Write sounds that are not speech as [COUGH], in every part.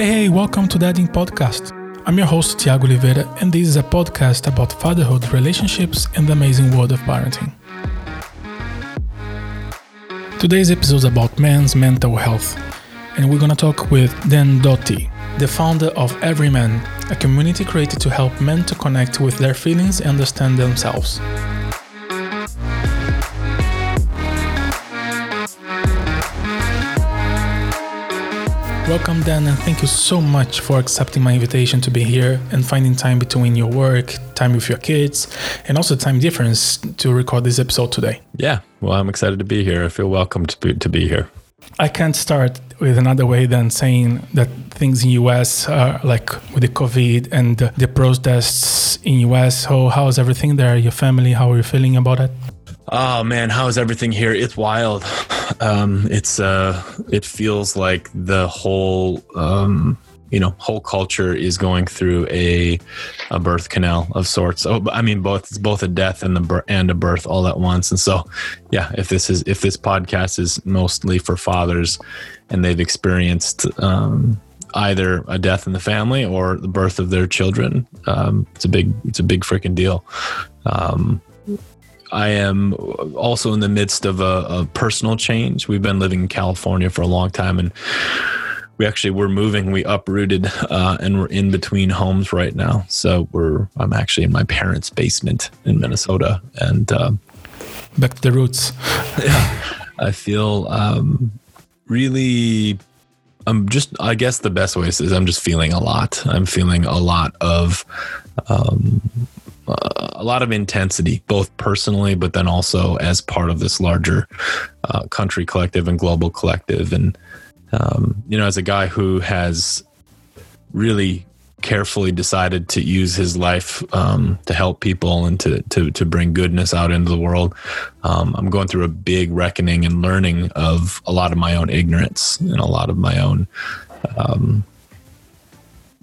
Hey, hey, welcome to Dadding Podcast. I'm your host, Tiago Oliveira, and this is a podcast about fatherhood, relationships, and the amazing world of parenting. Today's episode is about men's mental health, and we're gonna talk with Dan Doty, the founder of Every Man, a community created to help men to connect with their feelings and understand themselves. Welcome, Dan, and thank you so much for accepting my invitation to be here and finding time between your work, time with your kids, and also time difference to record this episode today. Yeah, well, I'm excited to be here. I feel welcome to be, to be here. I can't start with another way than saying that things in US are like with the COVID and the, protests in US. So how's everything there? Your family? How are you feeling about it? Oh man, how is everything here? It's wild. Um, it's uh, it feels like the whole um, you know whole culture is going through a a birth canal of sorts. Oh, I mean both both a death and the and a birth all at once. And so, yeah, if this is if this podcast is mostly for fathers and they've experienced um, either a death in the family or the birth of their children, um, it's a big it's a big freaking deal. Um, I am also in the midst of a, a, personal change. We've been living in California for a long time, and we actually we're moving. We uprooted, uh, and we're in between homes right now. So we're I'm actually in my parents' basement in Minnesota, and uh, back to the roots. yeah, [LAUGHS] I feel um, really. I'm just. I guess the best way is I'm just feeling a lot. I'm feeling a lot of. Um, a lot of intensity, both personally, but then also as part of this larger uh, country collective and global collective. And, um, you know, as a guy who has really carefully decided to use his life um, to help people and to, to, to bring goodness out into the world, um, I'm going through a big reckoning and learning of a lot of my own ignorance and a lot of my own um,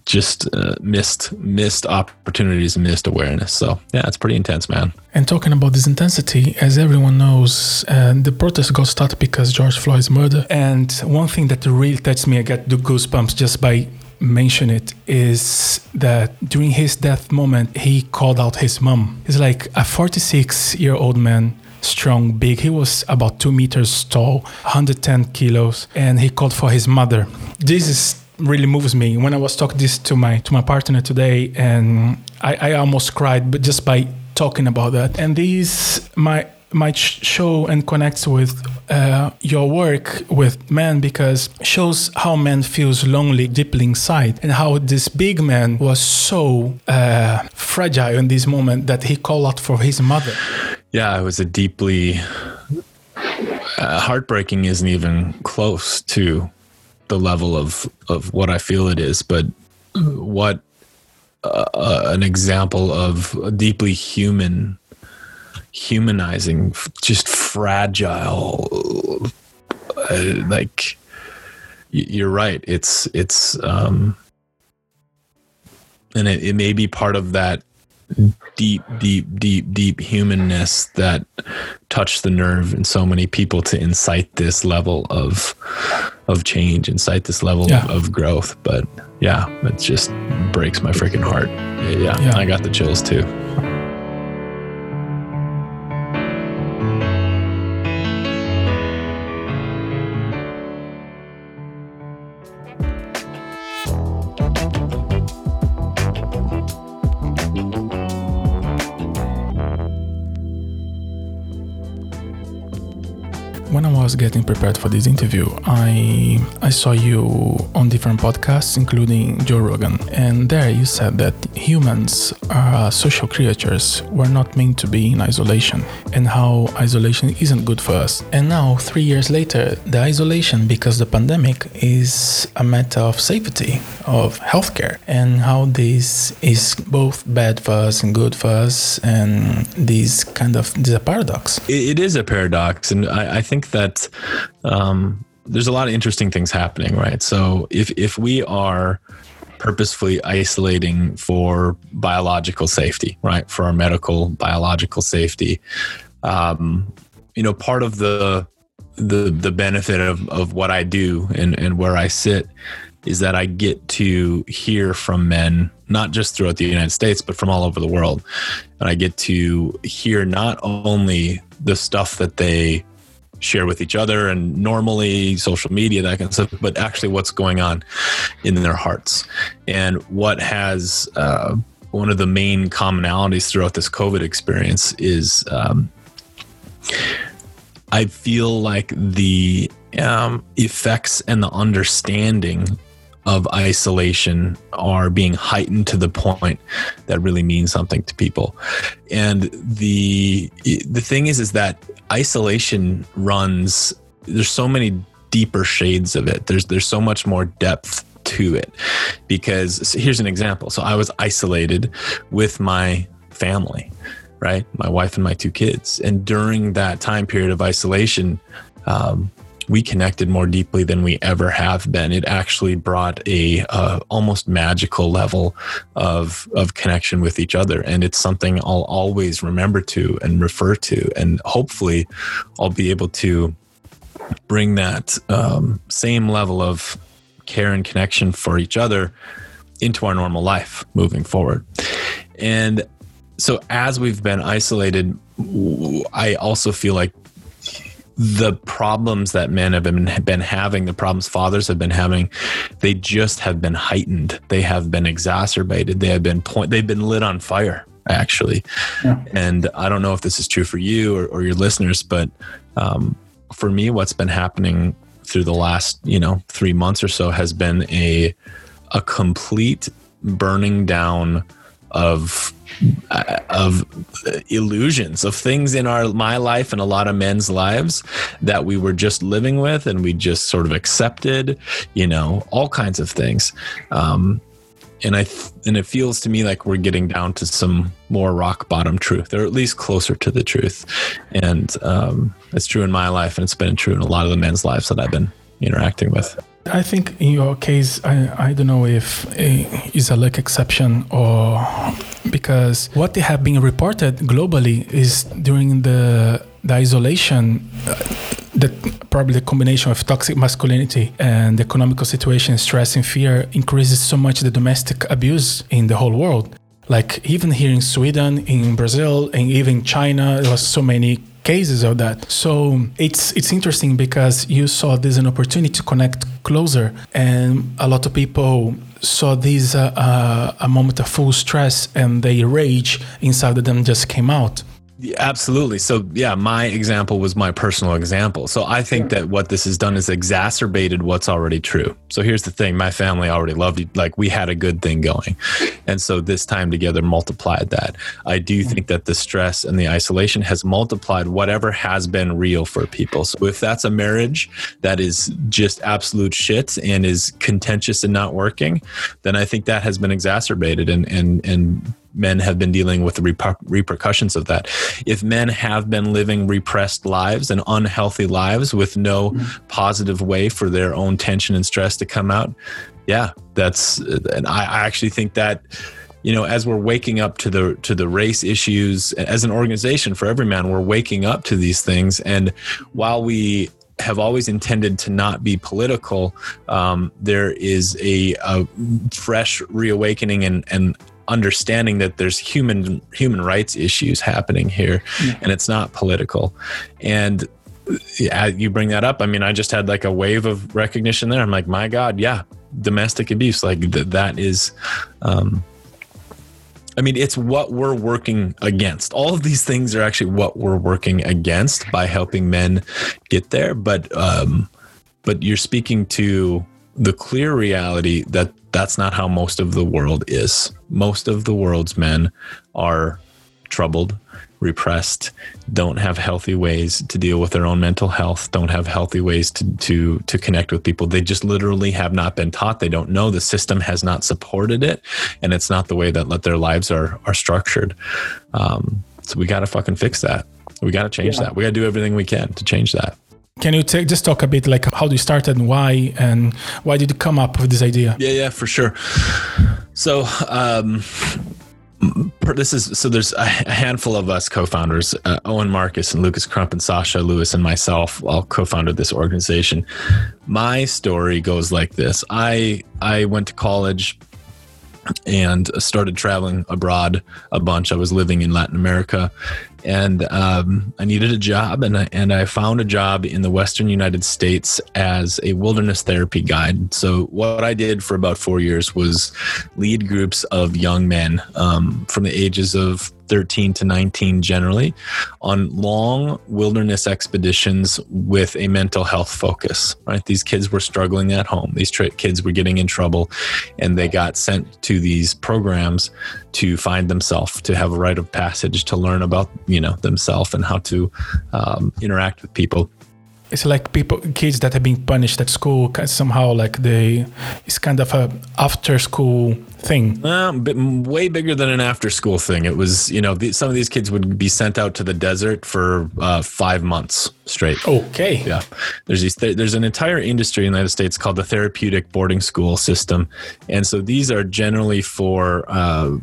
just uh, missed missed opportunities missed awareness. So yeah, it's pretty intense, man. And talking about this intensity, as everyone knows, uh, the protest got started because George Floyd's murder. And one thing that really touched me, I get the goosebumps just by mention it is that during his death moment he called out his mom he's like a 46 year old man strong big he was about two meters tall 110 kilos and he called for his mother this is really moves me. When I was talking this to my to my partner today, and I, I almost cried, but just by talking about that. And this might might show and connects with uh, your work with men because shows how man feels lonely deeply inside and how this big man was so uh, fragile in this moment that he called out for his mother. Yeah, it was a deeply uh, heartbreaking. Isn't even close to the level of of what I feel it is, but what uh, uh, an example of a deeply human, humanizing, just fragile. Uh, like you're right. It's it's um, and it, it may be part of that deep, deep, deep, deep humanness that touched the nerve in so many people to incite this level of of change, and incite this level yeah. of, of, growth. But yeah, it just breaks my freaking heart. Yeah, yeah, I got the chills too. Was getting prepared for this interview, I I saw you on different podcasts, including Joe Rogan, and there you said that humans are social creatures. We're not meant to be in isolation, and how isolation isn't good for us. And now, three years later, the isolation because the pandemic is a matter of safety, of healthcare, and how this is both bad for us and good for us, and this kind of this a paradox. it is a paradox, and I, I think think um, there's a lot of interesting things happening, right? So if if we are purposefully isolating for biological safety, right, for our medical biological safety, um, you know, part of the the the benefit of of what I do and and where I sit is that I get to hear from men, not just throughout the United States, but from all over the world. And I get to hear not only the stuff that they share with each other and normally social media that kind of stuff but actually what's going on in their hearts. And what has uh, one of the main commonalities throughout this covid experience is um, i feel like the um, effects and the understanding of isolation are being heightened to the point that really means something to people. And the the thing is is that isolation runs there's so many deeper shades of it. There's there's so much more depth to it because so here's an example. So I was isolated with my family, right? My wife and my two kids. And during that time period of isolation, um, we connected more deeply than we ever have been. It actually brought a uh, almost magical level of of connection with each other, and it's something I'll always remember to and refer to, and hopefully, I'll be able to bring that um, same level of care and connection for each other into our normal life moving forward. And so, as we've been isolated, I also feel like the problems that men have been been having, the problems fathers have been having, they just have been heightened. They have been exacerbated. They have been point. They've been lit on fire, actually. Yeah. And I don't know if this is true for you or, or your listeners, but um, for me, what's been happening through the last you know three months or so has been a a complete burning down of of illusions of things in our my life and a lot of men's lives that we were just living with and we just sort of accepted you know all kinds of things. Um, and i th- and it feels to me like we're getting down to some more rock bottom truth or at least closer to the truth. And um, it's true in my life and it's been true in a lot of the men's lives that i've been interacting with I think in your case, I, I don't know if it's a luck exception or because what they have been reported globally is during the the isolation, uh, the probably the combination of toxic masculinity and the economical situation, stress and fear increases so much the domestic abuse in the whole world. Like even here in Sweden, in Brazil, and even China, there was so many cases of that. So it's it's interesting because you saw this an opportunity to connect closer, and a lot of people saw this uh, uh, a moment of full stress, and the rage inside of them just came out. Yeah, absolutely. So, yeah, my example was my personal example. So, I think that what this has done is exacerbated what's already true. So, here's the thing my family already loved you. Like, we had a good thing going. And so, this time together multiplied that. I do think that the stress and the isolation has multiplied whatever has been real for people. So, if that's a marriage that is just absolute shit and is contentious and not working, then I think that has been exacerbated and, and, and, men have been dealing with the reper- repercussions of that. If men have been living repressed lives and unhealthy lives with no mm-hmm. positive way for their own tension and stress to come out, yeah, that's, and I, I actually think that you know as we're waking up to the to the race issues as an organization for every man we're waking up to these things and while we have always intended to not be political um, there is a, a fresh reawakening and and understanding that there's human human rights issues happening here yeah. and it's not political and yeah, you bring that up i mean i just had like a wave of recognition there i'm like my god yeah domestic abuse like th- that is um I mean, it's what we're working against. All of these things are actually what we're working against by helping men get there. But, um, but you're speaking to the clear reality that that's not how most of the world is. Most of the world's men are troubled, repressed, don't have healthy ways to deal with their own mental health, don't have healthy ways to to to connect with people. They just literally have not been taught. They don't know. The system has not supported it, and it's not the way that let their lives are are structured. Um, so we got to fucking fix that. We got to change yeah. that. We got to do everything we can to change that. Can you take, just talk a bit like how you started and why, and why did you come up with this idea? Yeah, yeah, for sure. So, um, this is so there's a handful of us co-founders, uh, Owen Marcus and Lucas Krump and Sasha Lewis and myself all co-founded this organization. My story goes like this. I I went to college and started traveling abroad a bunch. I was living in Latin America and um, I needed a job, and I, and I found a job in the Western United States as a wilderness therapy guide. So what I did for about four years was lead groups of young men um, from the ages of 13 to 19 generally on long wilderness expeditions with a mental health focus right? These kids were struggling at home. These tra- kids were getting in trouble and they got sent to these programs to find themselves to have a rite of passage to learn about you know themselves and how to um, interact with people it's like people kids that have been punished at school somehow like they it's kind of a after school thing. Uh, way bigger than an after school thing. It was you know the, some of these kids would be sent out to the desert for uh, five months straight. Okay. Yeah. There's these th- there's an entire industry in the united states called the therapeutic boarding school system. And so these are generally for uh,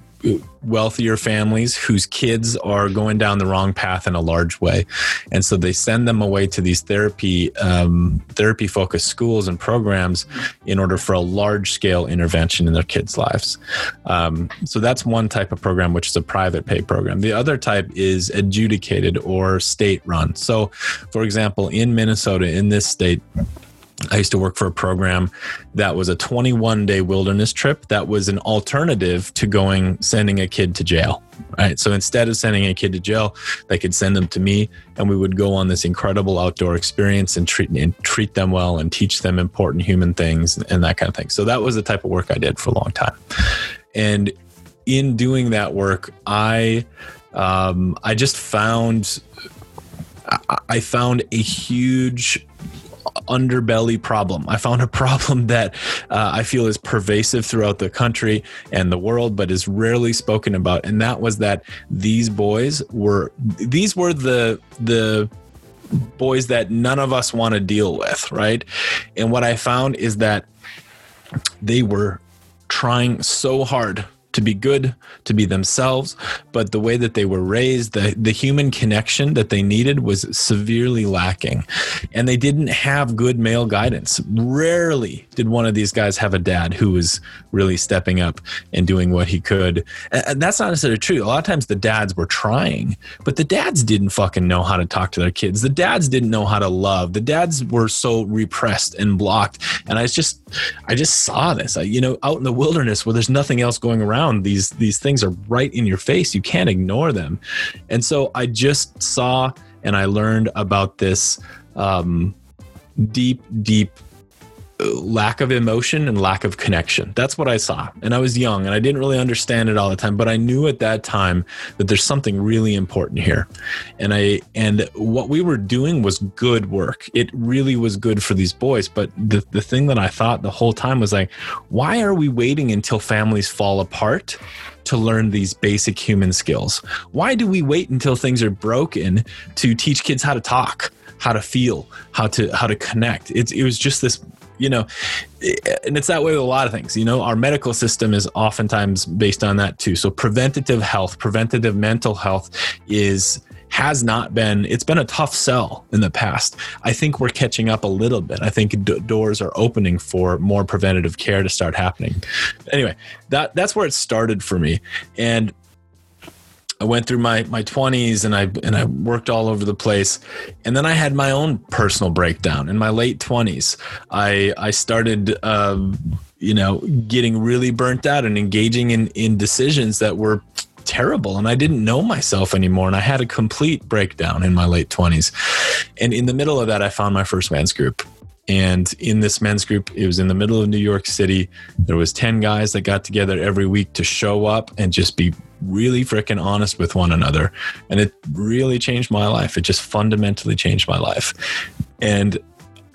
wealthier families whose kids are going down the wrong path in a large way, and so they send them away to these therapy um, therapy focused schools and programs in order for a large scale intervention in their kids' lives. Um, so that's one type of program, which is a private pay program. The other type is adjudicated or state run. So, for example, in Minnesota, in this state. I used to work for a program that was a 21 day wilderness trip that was an alternative to going sending a kid to jail. Right. So instead of sending a kid to jail, they could send them to me and we would go on this incredible outdoor experience and treat and treat them well and teach them important human things and that kind of thing. So that was the type of work I did for a long time. And in doing that work, I um, I just found I found a huge underbelly problem. I found a problem [LAUGHS] that uh, I feel is pervasive throughout the country and the world, but is rarely spoken about. And that was that these boys were these were the the boys that none of us want to deal with, right? And what I found is that they were trying so hard to be good, to be themselves, but the way that they were raised, the, the human connection that they needed was severely lacking. And they didn't have good male guidance. Rarely did one of these guys have a dad who was really stepping up and doing what he could. And that's not necessarily true. A lot of times the dads were trying, but the dads didn't fucking know how to talk to their kids. The dads didn't know how to love. The dads were so repressed and blocked. And I just, I just saw this. I, you know, out in the wilderness where there's nothing else going around around these these things are right in your face. You can't ignore them. And so i just saw and i learned about this um, deep deep lack of emotion and lack of connection. That's what I saw. And I was young and I didn't really understand it all the time, but I knew at that time that there's something really important here. And I and what we were doing was good work. It really was good for these boys, but the the thing that I thought the whole time was like, why are we waiting until families fall apart? to learn these basic human skills? Why do we wait until things are broken to teach kids how to talk, how to feel, how to how to connect? It's, it was just this you know, eh, and it's that way with a lot of things. You know, our medical system is oftentimes based on that too. So preventative health, preventative mental health is has not been it's been a tough sell in the past i think we're catching up a little bit i think d- doors are opening for more preventative care to start happening anyway that that's where it started for me and I went through my my 20s and I and I worked all over the place. And then I had my own personal breakdown in my late 20s I I started um, you know getting really burnt out and engaging in in decisions that were terrible and I didn't know myself anymore. And I had a complete breakdown in my late 20s and in the middle of that I found my first men's group and in this men's group it was in the middle of new york city. There was 10 guys that got together every week to show up and just be really freaking honest with one another. And it really changed my life. It just fundamentally changed my life. And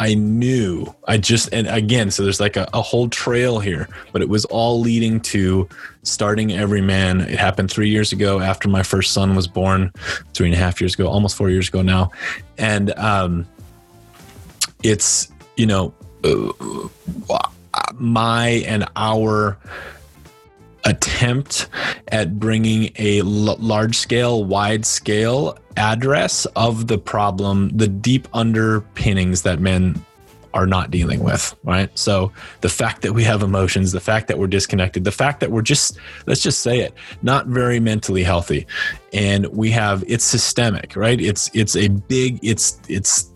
i knew i just and again so there's like a, a whole trail here but it was all leading to starting every man. It happened three years ago after my first son was born three and a half years ago almost four years ago now. And um it's you know, my and our attempt at bringing a l- large scale, wide scale address of the problem, the deep underpinnings that men are not dealing with, right? So the fact that we have emotions, the fact that we're disconnected, the fact that we're just, let's just say it, not very mentally healthy. And we have, it's systemic, right? It's, it's a big, it's, it's,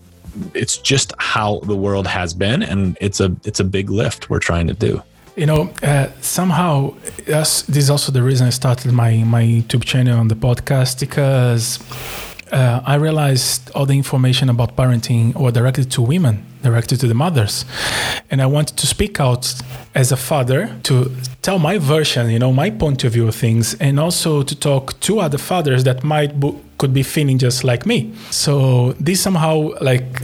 it's just how the world has been. And it's a, it's a big lift we're trying to do. You know, uh, somehow this is also the reason I started my my YouTube channel and the podcast because uh, I realized all the information about parenting were directed to women, directed to the mothers, and I wanted to speak out as a father to tell my version, you know, my point of view of things, and also to talk to other fathers that might could be feeling just like me. So this somehow like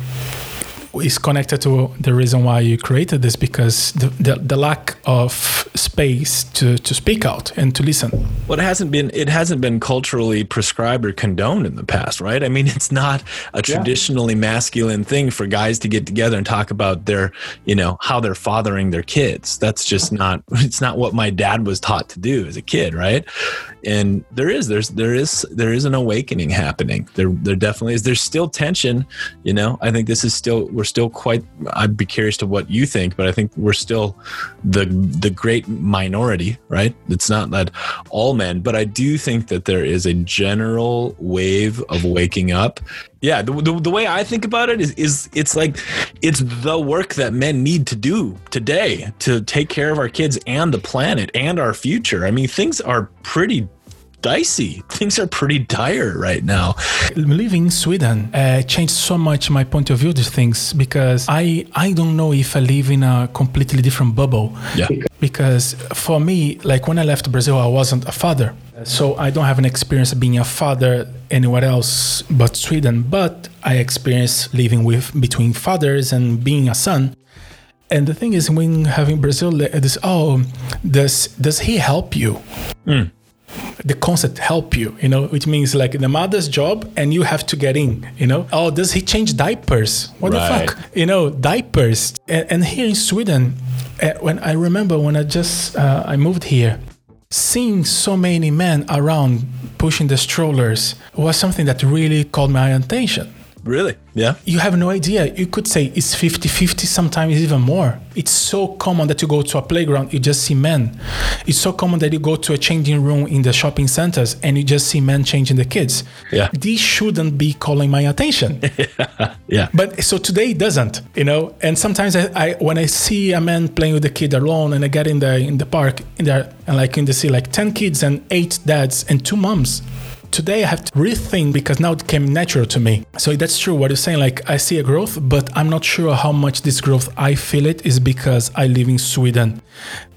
is connected to the reason why you created this because the, the, the, lack of space to, to speak out and to listen. Well it hasn't been it hasn't been culturally prescribed or condoned in the past right? I mean [LAUGHS] it's not a traditionally yeah. masculine thing for guys to get together and talk about their you know how they're fathering their kids. That's just not [LAUGHS] it's not what my dad was taught to do as a kid right and there is there's there is there is an awakening happening. There there definitely is. There's still tension you know? I think this is still we're still quite i'd be curious to what you think but i think we're still the the great minority right? It's not that all men but i do think that there is a general wave of waking up yeah the, the, the way i think about it is is it's like it's the work that men need to do today to take care of our kids and the planet and our future. I mean things are pretty dicey. Things are pretty dire right now. Living in Sweden uh, changed so much my point of view to things because I I don't know if I live in a completely different bubble. Yeah. Because for me, like when I left Brazil, I wasn't a father, so I don't have an experience of being a father anywhere else but Sweden. But I experienced living with between fathers and being a son. And the thing is, when having Brazil, this oh, does does he help you? Mm the concept help you you know which means like the mother's job and you have to get in you know? Oh does he change diapers? What right. the fuck? You know diapers. And, and here in sweden uh, when i remember when i just uh, i moved here seeing so many men around pushing the strollers was something that really called my attention Really? Yeah. You have no idea. You could say it's 50 50, sometimes even more. It's so common that you go to a playground, you just see men. It's so common that you go to a changing room in the shopping centers and you just see men changing the kids. Yeah. This shouldn't be calling my attention. [LAUGHS] yeah. But so today it doesn't, you know. And sometimes I, I, when I see a man playing with the kid alone and I get in the in the park in there and like in the see like 10 kids and eight dads and two moms today I have to rethink because now it came natural to me. So that's true what you're saying. Like I see a growth, but I'm not sure how much this growth I feel it is because I live in Sweden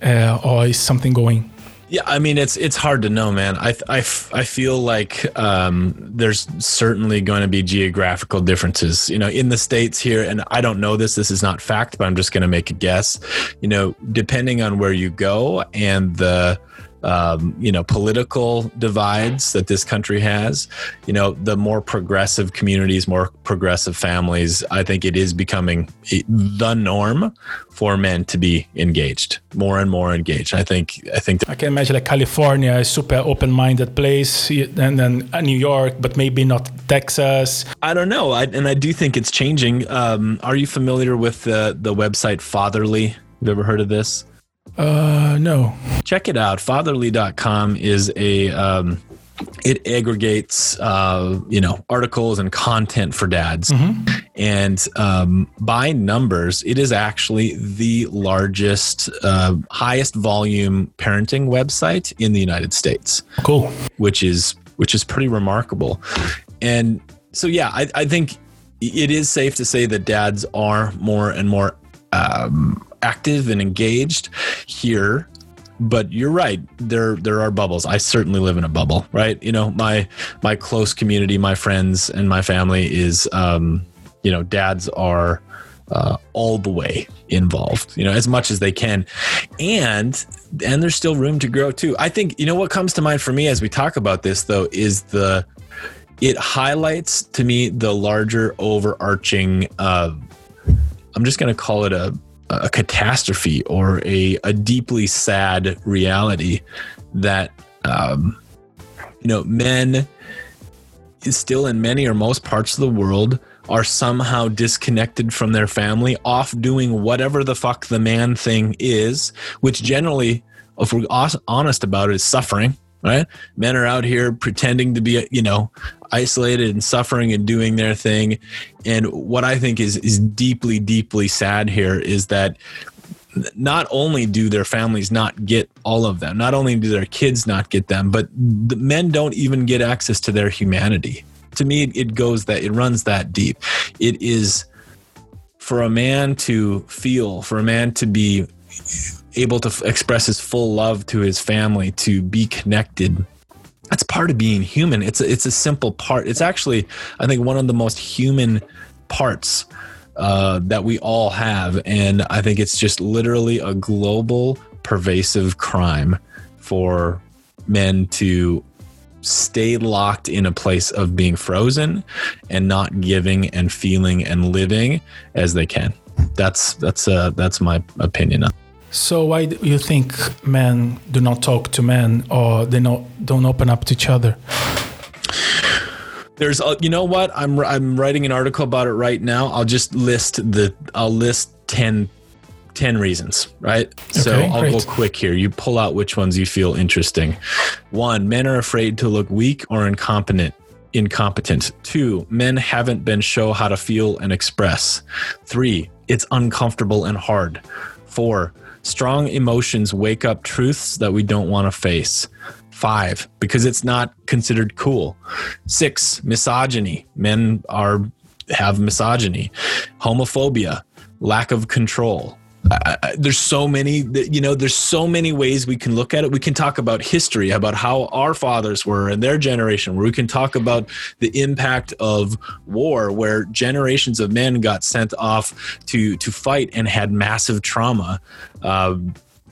uh, or is something going. Yeah, I mean it's it's hard to know, man. I I, I feel like um, there's certainly going to be geographical differences, you know, in the states here. And I don't know this. This is not fact, but I'm just going to make a guess. You know, depending on where you go and the um, you know political divides that this country has you know the more progressive communities more progressive families i think it is becoming the norm for men to be engaged more and more engaged. I think i think i can imagine like california is super open-minded place and then new york but maybe not texas. I don't know. I, and i do think it's changing. Um, are you familiar with the the website fatherly? You ever heard of this uh, no. Check it out. Fatherly.com is a um, it aggregates uh, you know articles and content for dads mm-hmm. and um, by numbers it is actually the largest uh, highest volume parenting website in the united states cool which is which is pretty remarkable and so yeah i, I think it is safe to say that dads are more and more um, active and engaged here. But you're right. There there are bubbles. I certainly live in a bubble right? You know my my close community my friends and my family is um you know dads are uh, all the way involved you know as much as they can. And and there's still room to grow too. I think you know what comes to mind for me as we talk about this though is the it highlights to me the larger overarching uh i'm just going to call it a a catastrophe or a, a deeply sad reality that um, you know men still in many or most parts of the world are somehow disconnected from their family off doing whatever the fuck the man thing is which generally if we're honest about it is suffering right men are out here pretending to be you know isolated and suffering and doing their thing and what i think is is deeply deeply sad here is that not only do their families not get all of them, not only do their kids not get them, but the men don't even get access to their humanity. To me, it goes that it runs that deep. It is for a man to feel, for a man to be able to f- express his full love to his family, to be connected. That's part of being human. It's a, it's a simple part. It's actually, I think, one of the most human parts uh, that we all have. And I think it's just literally a global, pervasive crime for men to stay locked in a place of being frozen and not giving and feeling and living as they can. That's that's uh, that's my opinion. So why do you think men do not talk to men or they not don't open up to each other? There's, a, you know what? I'm I'm writing an article about it right now. I'll just list the I'll list 10, 10 reasons, right? Okay, so I'll great. go quick here. You pull out which ones you feel interesting. One, men are afraid to look weak or incompetent incompetent. Two, men haven't been shown how to feel and express. Three, it's uncomfortable and hard. Four, strong emotions wake up truths that we don't want to face. Five, because it's not considered cool. Six, misogyny. Men are have misogyny, homophobia, lack of control. I, there's so many you know there's so many ways we can look at it. We can talk about history about how our fathers were and their generation. Where we can talk about the impact of war where generations of men got sent off to to fight and had massive trauma. Uh,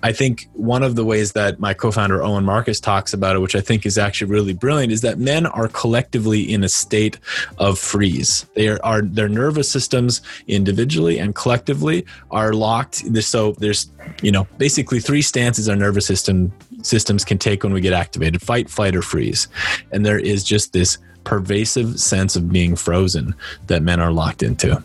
I think one of the ways that my co-founder Owen Marcus talks about it, which I think is actually really brilliant, is that men are collectively in a state of freeze. They are, are their nervous systems individually and collectively are locked. So there's you know basically three stances our nervous system systems can take when we get activated: fight, flight, or freeze. And there is just this pervasive sense of being frozen that men are locked into.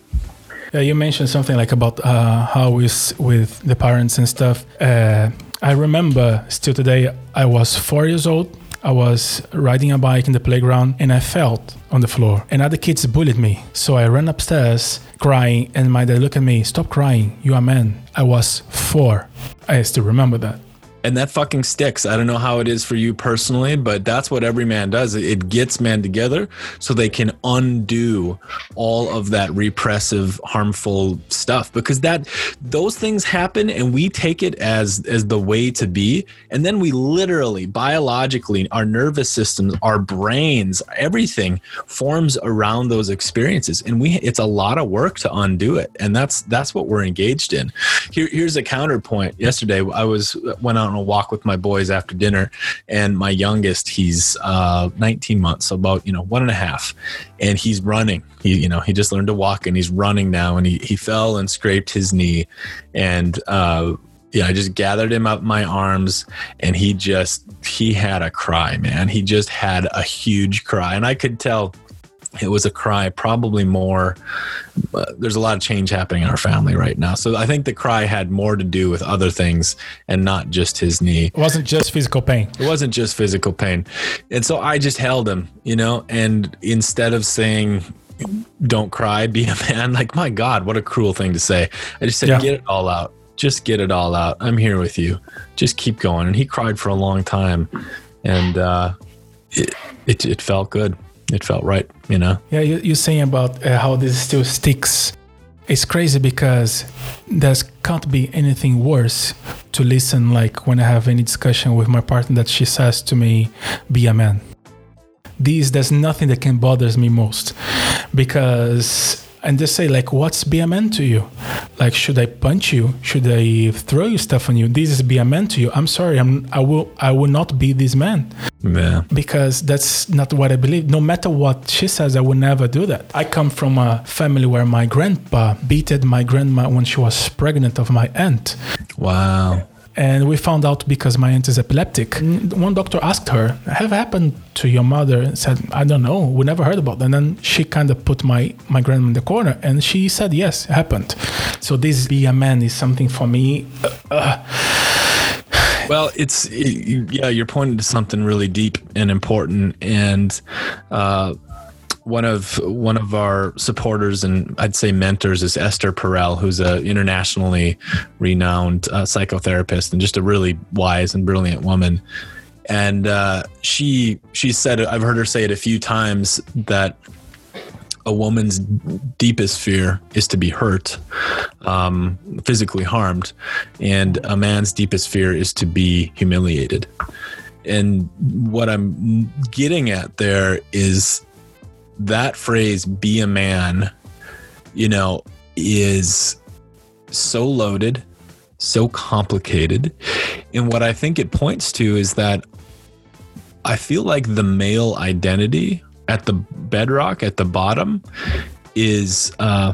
Yeah, you mentioned something like about uh, how is with the parents and stuff. Uh, I remember still today. I was four years old. I was riding a bike in the playground and I felt on the floor. And other kids bullied me. So I ran upstairs crying, and my dad looked at me, Stop crying, you are a man. I was four. I still remember that and that fucking sticks. I don't know how it is for you personally, but that's what every man does. It gets men together so they can undo all of that repressive, harmful stuff because that those things happen and we take it as as the way to be and then we literally biologically our nervous systems, our brains, everything forms around those experiences and we it's a lot of work to undo it. And that's that's what we're engaged in. Here, here's a counterpoint. Yesterday I was went out on a walk with my boys after dinner, and my youngest, he's uh, 19 months, so about you know one and a half, and he's running. He you know he just learned to walk, and he's running now, and he he fell and scraped his knee, and. Uh, yeah, I just gathered him up in my arms and he just he had a cry, man. He just had a huge cry. And I could tell it was a cry probably more uh, there's a lot of change happening in our family right now. So i think the cry had more to do with other things and not just his knee. It wasn't just physical pain. It wasn't just physical pain. And so i just held him you know and instead of saying don't cry be a man [LAUGHS] like my god what a cruel thing to say. I just said yeah. get it all out. Just get it all out. I'm here with you. Just keep going. And he cried for a long time. And uh, it, it, it felt good it felt right, you know? Yeah, you, you're saying about uh, how this still sticks. It's crazy because there can't be anything worse to listen like when I have any discussion with my partner that she says to me, be a man. These, there's nothing that can bothers me most because and just say like what's be a man to you like should i punch you should i throw you stuff on you this is be a man to you i'm sorry i'm i will i will not be this man Yeah. because that's not what I believe. No matter what she says, I will never do that. I come from a family where my grandpa beated my grandma when she was pregnant of my aunt. Wow. And we found out because my aunt is epileptic. One doctor asked her, Have happened to your mother? And said, I don't know. We never heard about that. And then she kind of put my, my grandma in the corner and she said, Yes, it happened. So this be a man is something for me. Uh, Well, it's it, yeah, you're pointing to something really deep and important, and uh, one of one of our supporters and I'd say mentors is Esther Perel, who's a internationally renowned uh, psychotherapist and just a really wise and brilliant woman. And uh, she she said I've heard her say it a few times that a woman's deepest fear is to be hurt, um, physically harmed, and a man's deepest fear is to be humiliated. And what I'm getting at there is that phrase, be a man, you know, is so loaded, so complicated. And what I think it points to is that I feel like the male identity at the bedrock at the bottom is uh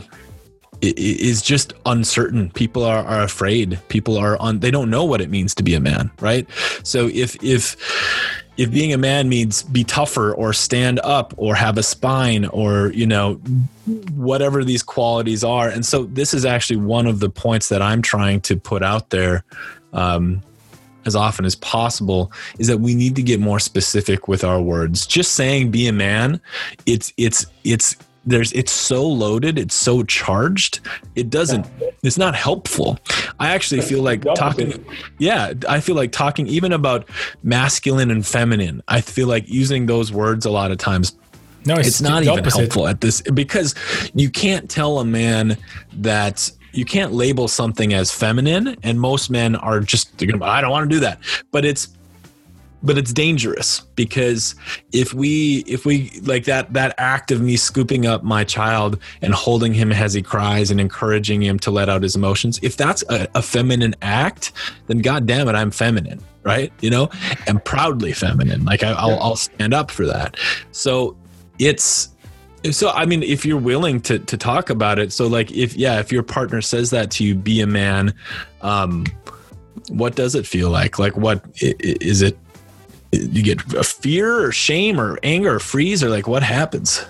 is just uncertain. People are, are afraid. People are on they don't know what it means to be a man right? So if if if being a man means be tougher or stand up or have a spine or you know whatever these qualities are. And so this is actually one of the points that i'm trying to put out there um, as often as possible is that we need to get more specific with our words. Just saying be a man it's it's it's there's it's so loaded it's so charged it doesn't it's not helpful. I actually feel like talking yeah i feel like talking even about masculine and feminine i feel like using those words a lot of times no, it's, it's not even opposite. helpful at this because you can't tell a man that you can't label something as feminine and most men are just i don't want to do that. But it's but it's dangerous because if we if we like that that act of me scooping up my child and holding him as he cries and encouraging him to let out his emotions if that's a, a feminine act then god damn it i'm feminine right? You know and proudly feminine. Like I, will I'll stand up for that. So it's so i mean if you're willing to to talk about it so like if yeah if your partner says that to you be a man um what does it feel like? Like what is it you get a fear or shame or anger or freeze or like what happens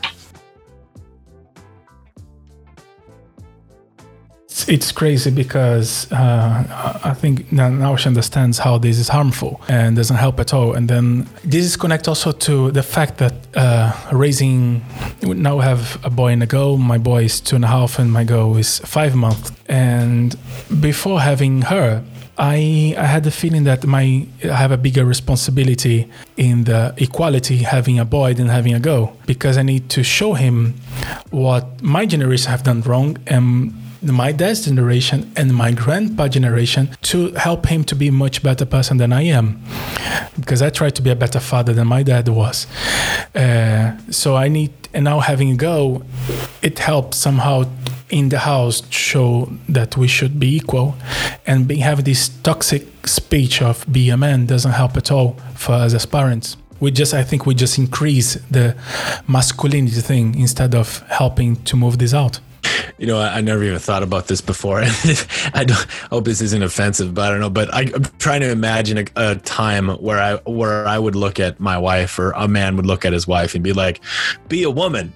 it's crazy because uh, I think now she understands how this is harmful and doesn't help at all. And then this is connect also to the fact that uh, raising now we have a boy and a girl. My boy is two and a half, and my girl is five months. And before having her, I, I had the feeling that my I have a bigger responsibility in the equality having a boy than having a girl because I need to show him what my generation have done wrong and my dad's generation and my grandpa generation to help him to be a much better person than I am. Because I tried to be a better father than my dad was. Uh, so I need and now having a girl it helps somehow in the house show that we should be equal. And be, have this toxic speech of be a man doesn't help at all for us as parents. We just i think we just increase the masculinity thing instead of helping to move this out you know, I, I, never even thought about this before. [LAUGHS] I, don't, I hope this isn't offensive, but I don't know. But I, am trying to imagine a, a, time where I where I would look at my wife, or a man would look at his wife and be like, "Be a woman."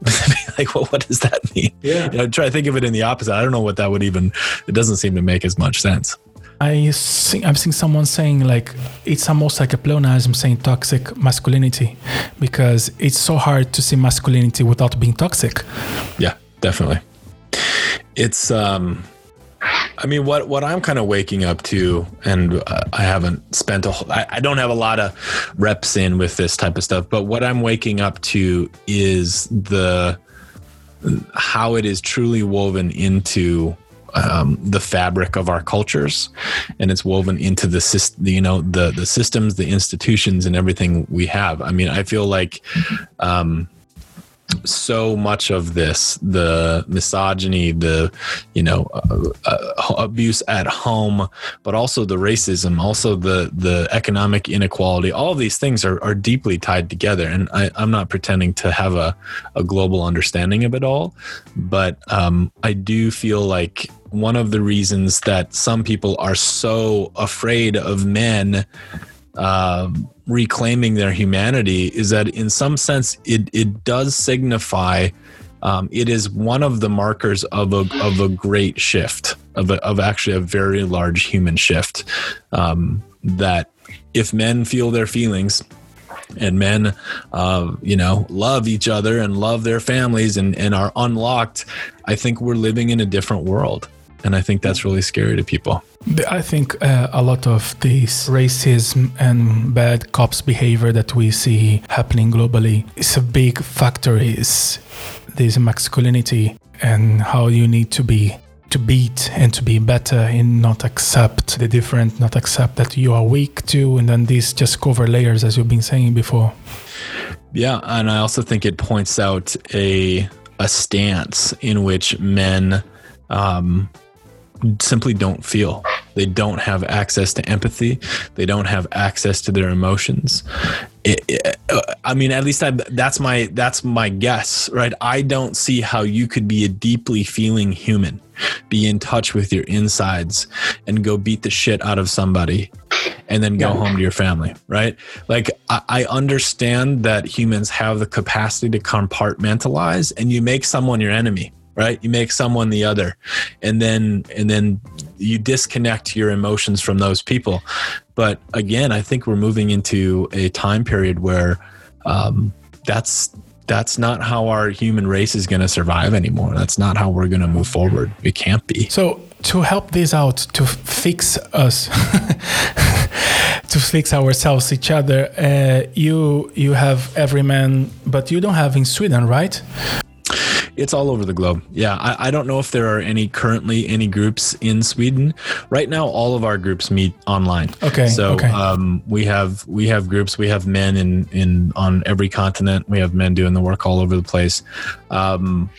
[LAUGHS] like, well, what does that mean? Yeah. You know, try to think of it in the opposite. I don't know what that would even. It doesn't seem to make as much sense. I think I've seen someone saying like it's almost like a pleonasm saying toxic masculinity because it's so hard to see masculinity without being toxic. Yeah, definitely. It's um I mean, what what I'm kind of waking up to, and uh, I haven't spent a, I, I don't have a lot of reps in with this type of stuff, but what I'm waking up to is the how it is truly woven into um, the fabric of our cultures, and it's woven into the you know, the the systems, the institutions, and everything we have. I mean, I feel like. Um, so much of this the misogyny the you know uh, uh, abuse at home but also the racism also the the economic inequality all these things are, are deeply tied together. And I, i'm not pretending to have a, a global understanding of it all but um, i do feel like one of the reasons that some people are so afraid of men uh, reclaiming their humanity is that in some sense it, it does signify um, it is one of the markers of a, of a great shift of, a, of actually a very large human shift um, that if men feel their feelings and men uh, you know love each other and love their families and, and are unlocked i think we're living in a different world and I think that's really scary to people. I think uh, a lot of this racism and bad cops behavior that we see happening globally is a big factor is this masculinity and how you need to be to beat and to be better and not accept the different, not accept that you are weak too, and then these just cover layers as you've been saying before. Yeah, and I also think it points out a a stance in which men um, simply don't feel. They don't have access to empathy. They don't have access to their emotions. It, it, uh, I mean, at least I, that's my that's my guess, right? I don't see how you could be a deeply feeling human, be in touch with your insides, and go beat the shit out of somebody, and then go yeah. home to your family, right? Like I, I understand that humans have the capacity to compartmentalize, and you make someone your enemy right? You make someone the other and then and then you disconnect your emotions from those people. But again i think we're moving into a time period where um, that's that's not how our human race is going to survive anymore. That's not how we're going to move forward. It can't be. So to help this out to fix us [LAUGHS] to fix ourselves each other uh, you you have every man but you don't have in sweden right it's all over the globe. Yeah, I, I, don't know if there are any currently any groups in Sweden right now. All of our groups meet online. Okay. So okay. Um, we have we have groups. We have men in in on every continent. We have men doing the work all over the place. Um,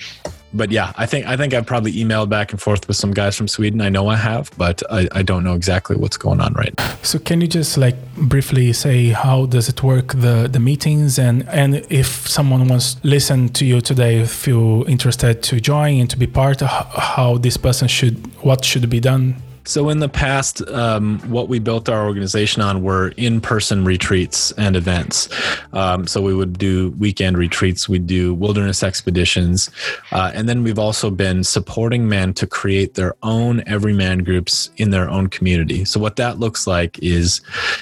but yeah, I think I think I've probably emailed back and forth with some guys from Sweden. I know I have, but I, I don't know exactly what's going on right now. So can you just like briefly say how does it work the the meetings and and if someone wants to listen to you today, feel interested to join and to be part of how this person should what should be done so, in the past, um, what we built our organization on were in person retreats and events. Um, so, we would do weekend retreats, we'd do wilderness expeditions. Uh, and then we've also been supporting men to create their own Evryman groups in their own community. So, what that looks like is,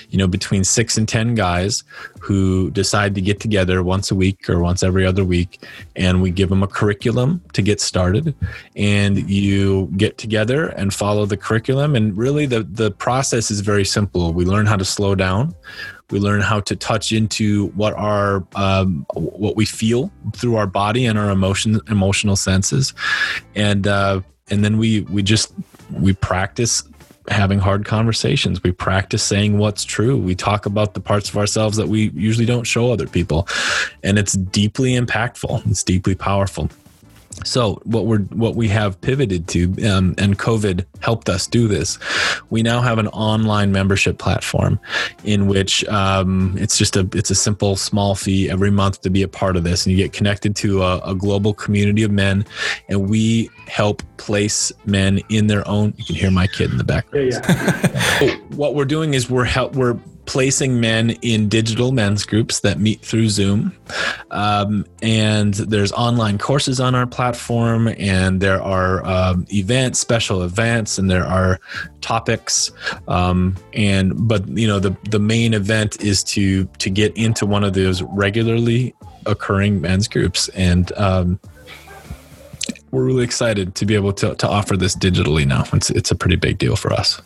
you know, between six and 10 guys who decide to get together once a week or once every other week. And we give them a curriculum to get started. And you get together and follow the curriculum. And really, the, the process is very simple. We learn how to slow down. We learn how to touch into what our um, what we feel through our body and our emotion emotional senses, and uh, and then we we just we practice having hard conversations. We practice saying what's true. We talk about the parts of ourselves that we usually don't show other people. And it's deeply impactful. It's deeply powerful. So what we're what we have pivoted to, um, and COVID helped us do this. We now have an online membership platform, in which um, it's just a it's a simple small fee every month to be a part of this, and you get connected to a, a global community of men, and we help place men in their own. You can hear my kid in the background. Yeah, yeah. [LAUGHS] what we're doing is we're help we're placing men in digital men's groups that meet through Zoom. Um, and there's online courses on our platform, and there are um, events, special events, and there are topics. Um, and but you know the the main event is to to get into one of those regularly occurring men's groups and um, we're really excited to be able to, to offer this digitally now. It's, it's a pretty big deal for us.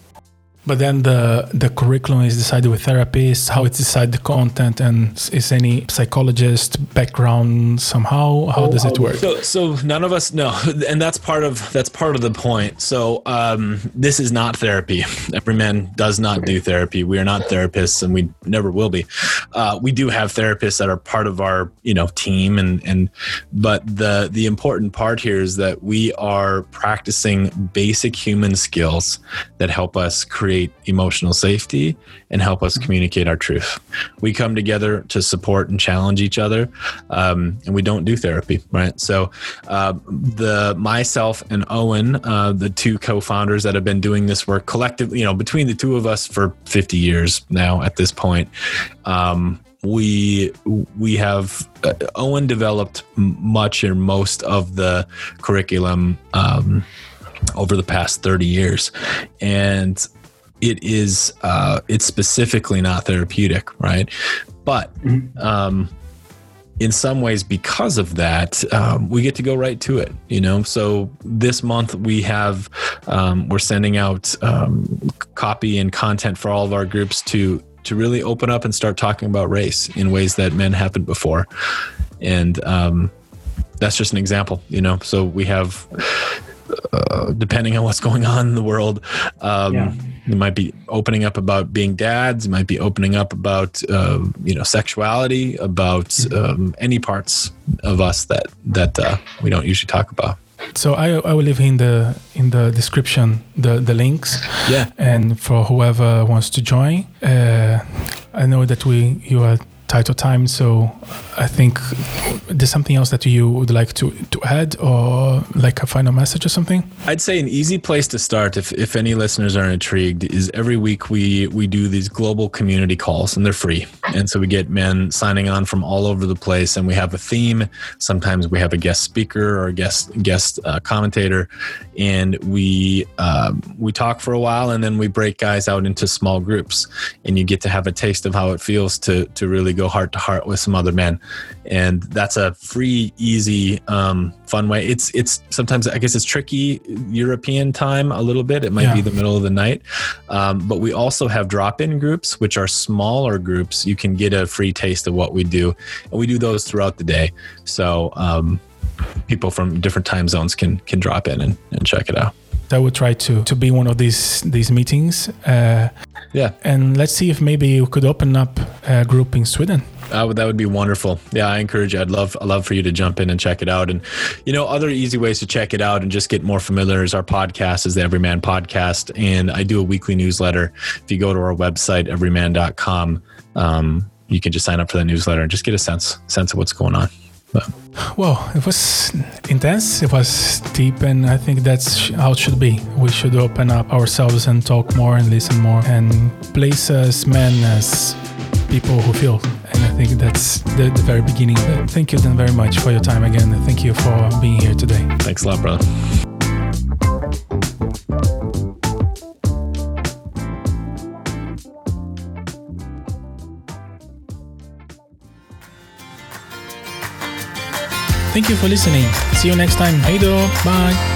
But then the the curriculum is decided with therapists, how it's decided the content, and is any psychologist background somehow? How does it work? So, so none of us know, [LAUGHS] and that's part of that's part of the point. So um, this is not therapy. [LAUGHS] Evryman does not do therapy. We are not therapists, and we never will be. Uh, we do have therapists that are part of our you know team, and and but the the important part here is that we are practicing basic human skills that help us create create emotional safety and help us communicate our truth. We come together to support and challenge each other, um, and we don't do therapy, right? So, uh, the myself and Owen, uh, the two co-founders that have been doing this work collectively, you know, between the two of us for 50 years now at this point. Um, we we have uh, Owen developed much or most of the curriculum um, over the past 30 years and it is uh, it's specifically not therapeutic, right? But mm-hmm. um, in some ways, because of that, um, we get to go right to it. You know, so this month we have um, we're sending out um, copy and content for all of our groups to to really open up and start talking about race in ways that men haven't before, and um, that's just an example. You know, so we have. Uh, depending on what's going on in the world, um, yeah you might be opening up about being dads. You might be opening up about uh, you know sexuality, about mm-hmm. um, any parts of us that that uh, we don't usually talk about. So I, I will leave in the in the description the the links. Yeah. And for whoever wants to join, uh, I know that we you are title time. So I think there's something else that you would like to, to add or like a final message or something? I'd say an easy place to start if, if any listeners are intrigued is every week we, we do these global community calls and they're free. And so we get men signing on from all over the place and we have a theme. Sometimes we have a guest speaker or a guest, guest uh, commentator and we, uh, we talk for a while and then we break guys out into small groups and you get to have a taste of how it feels to, to really go go heart to heart with some other men. And that's a free easy um, fun way. It's it's sometimes i guess it's tricky european time a little bit. It might yeah. be the middle of the night. Um, but we also have drop-in groups which are smaller groups. You can get a free taste of what we do. And we do those throughout the day. So um, people from different time zones can can drop in and, and check it out I would try to to be one of these these meetings. Uh, yeah, and let's see if maybe you could open up a group in Sweden. Uh, that would be wonderful. Yeah, I encourage you. I'd love, I'd love for you to jump in and check it out. And you know, other easy ways to check it out and just get more familiar is our podcast is the Evryman Podcast, and I do a weekly newsletter. If you go to our website evryman.com, um, you can just sign up for the newsletter and just get a sense sense of what's going on. But. Well, it was intense, it was deep, and I think that's how it should be. We should open up ourselves and talk more and listen more and place us men as people who feel. And I think that's the, the very beginning. Thank you then very much for your time again. Thank you for being here today. Thanks a lot, brother. Thank you for listening. See you next time. Hey, do. Bye.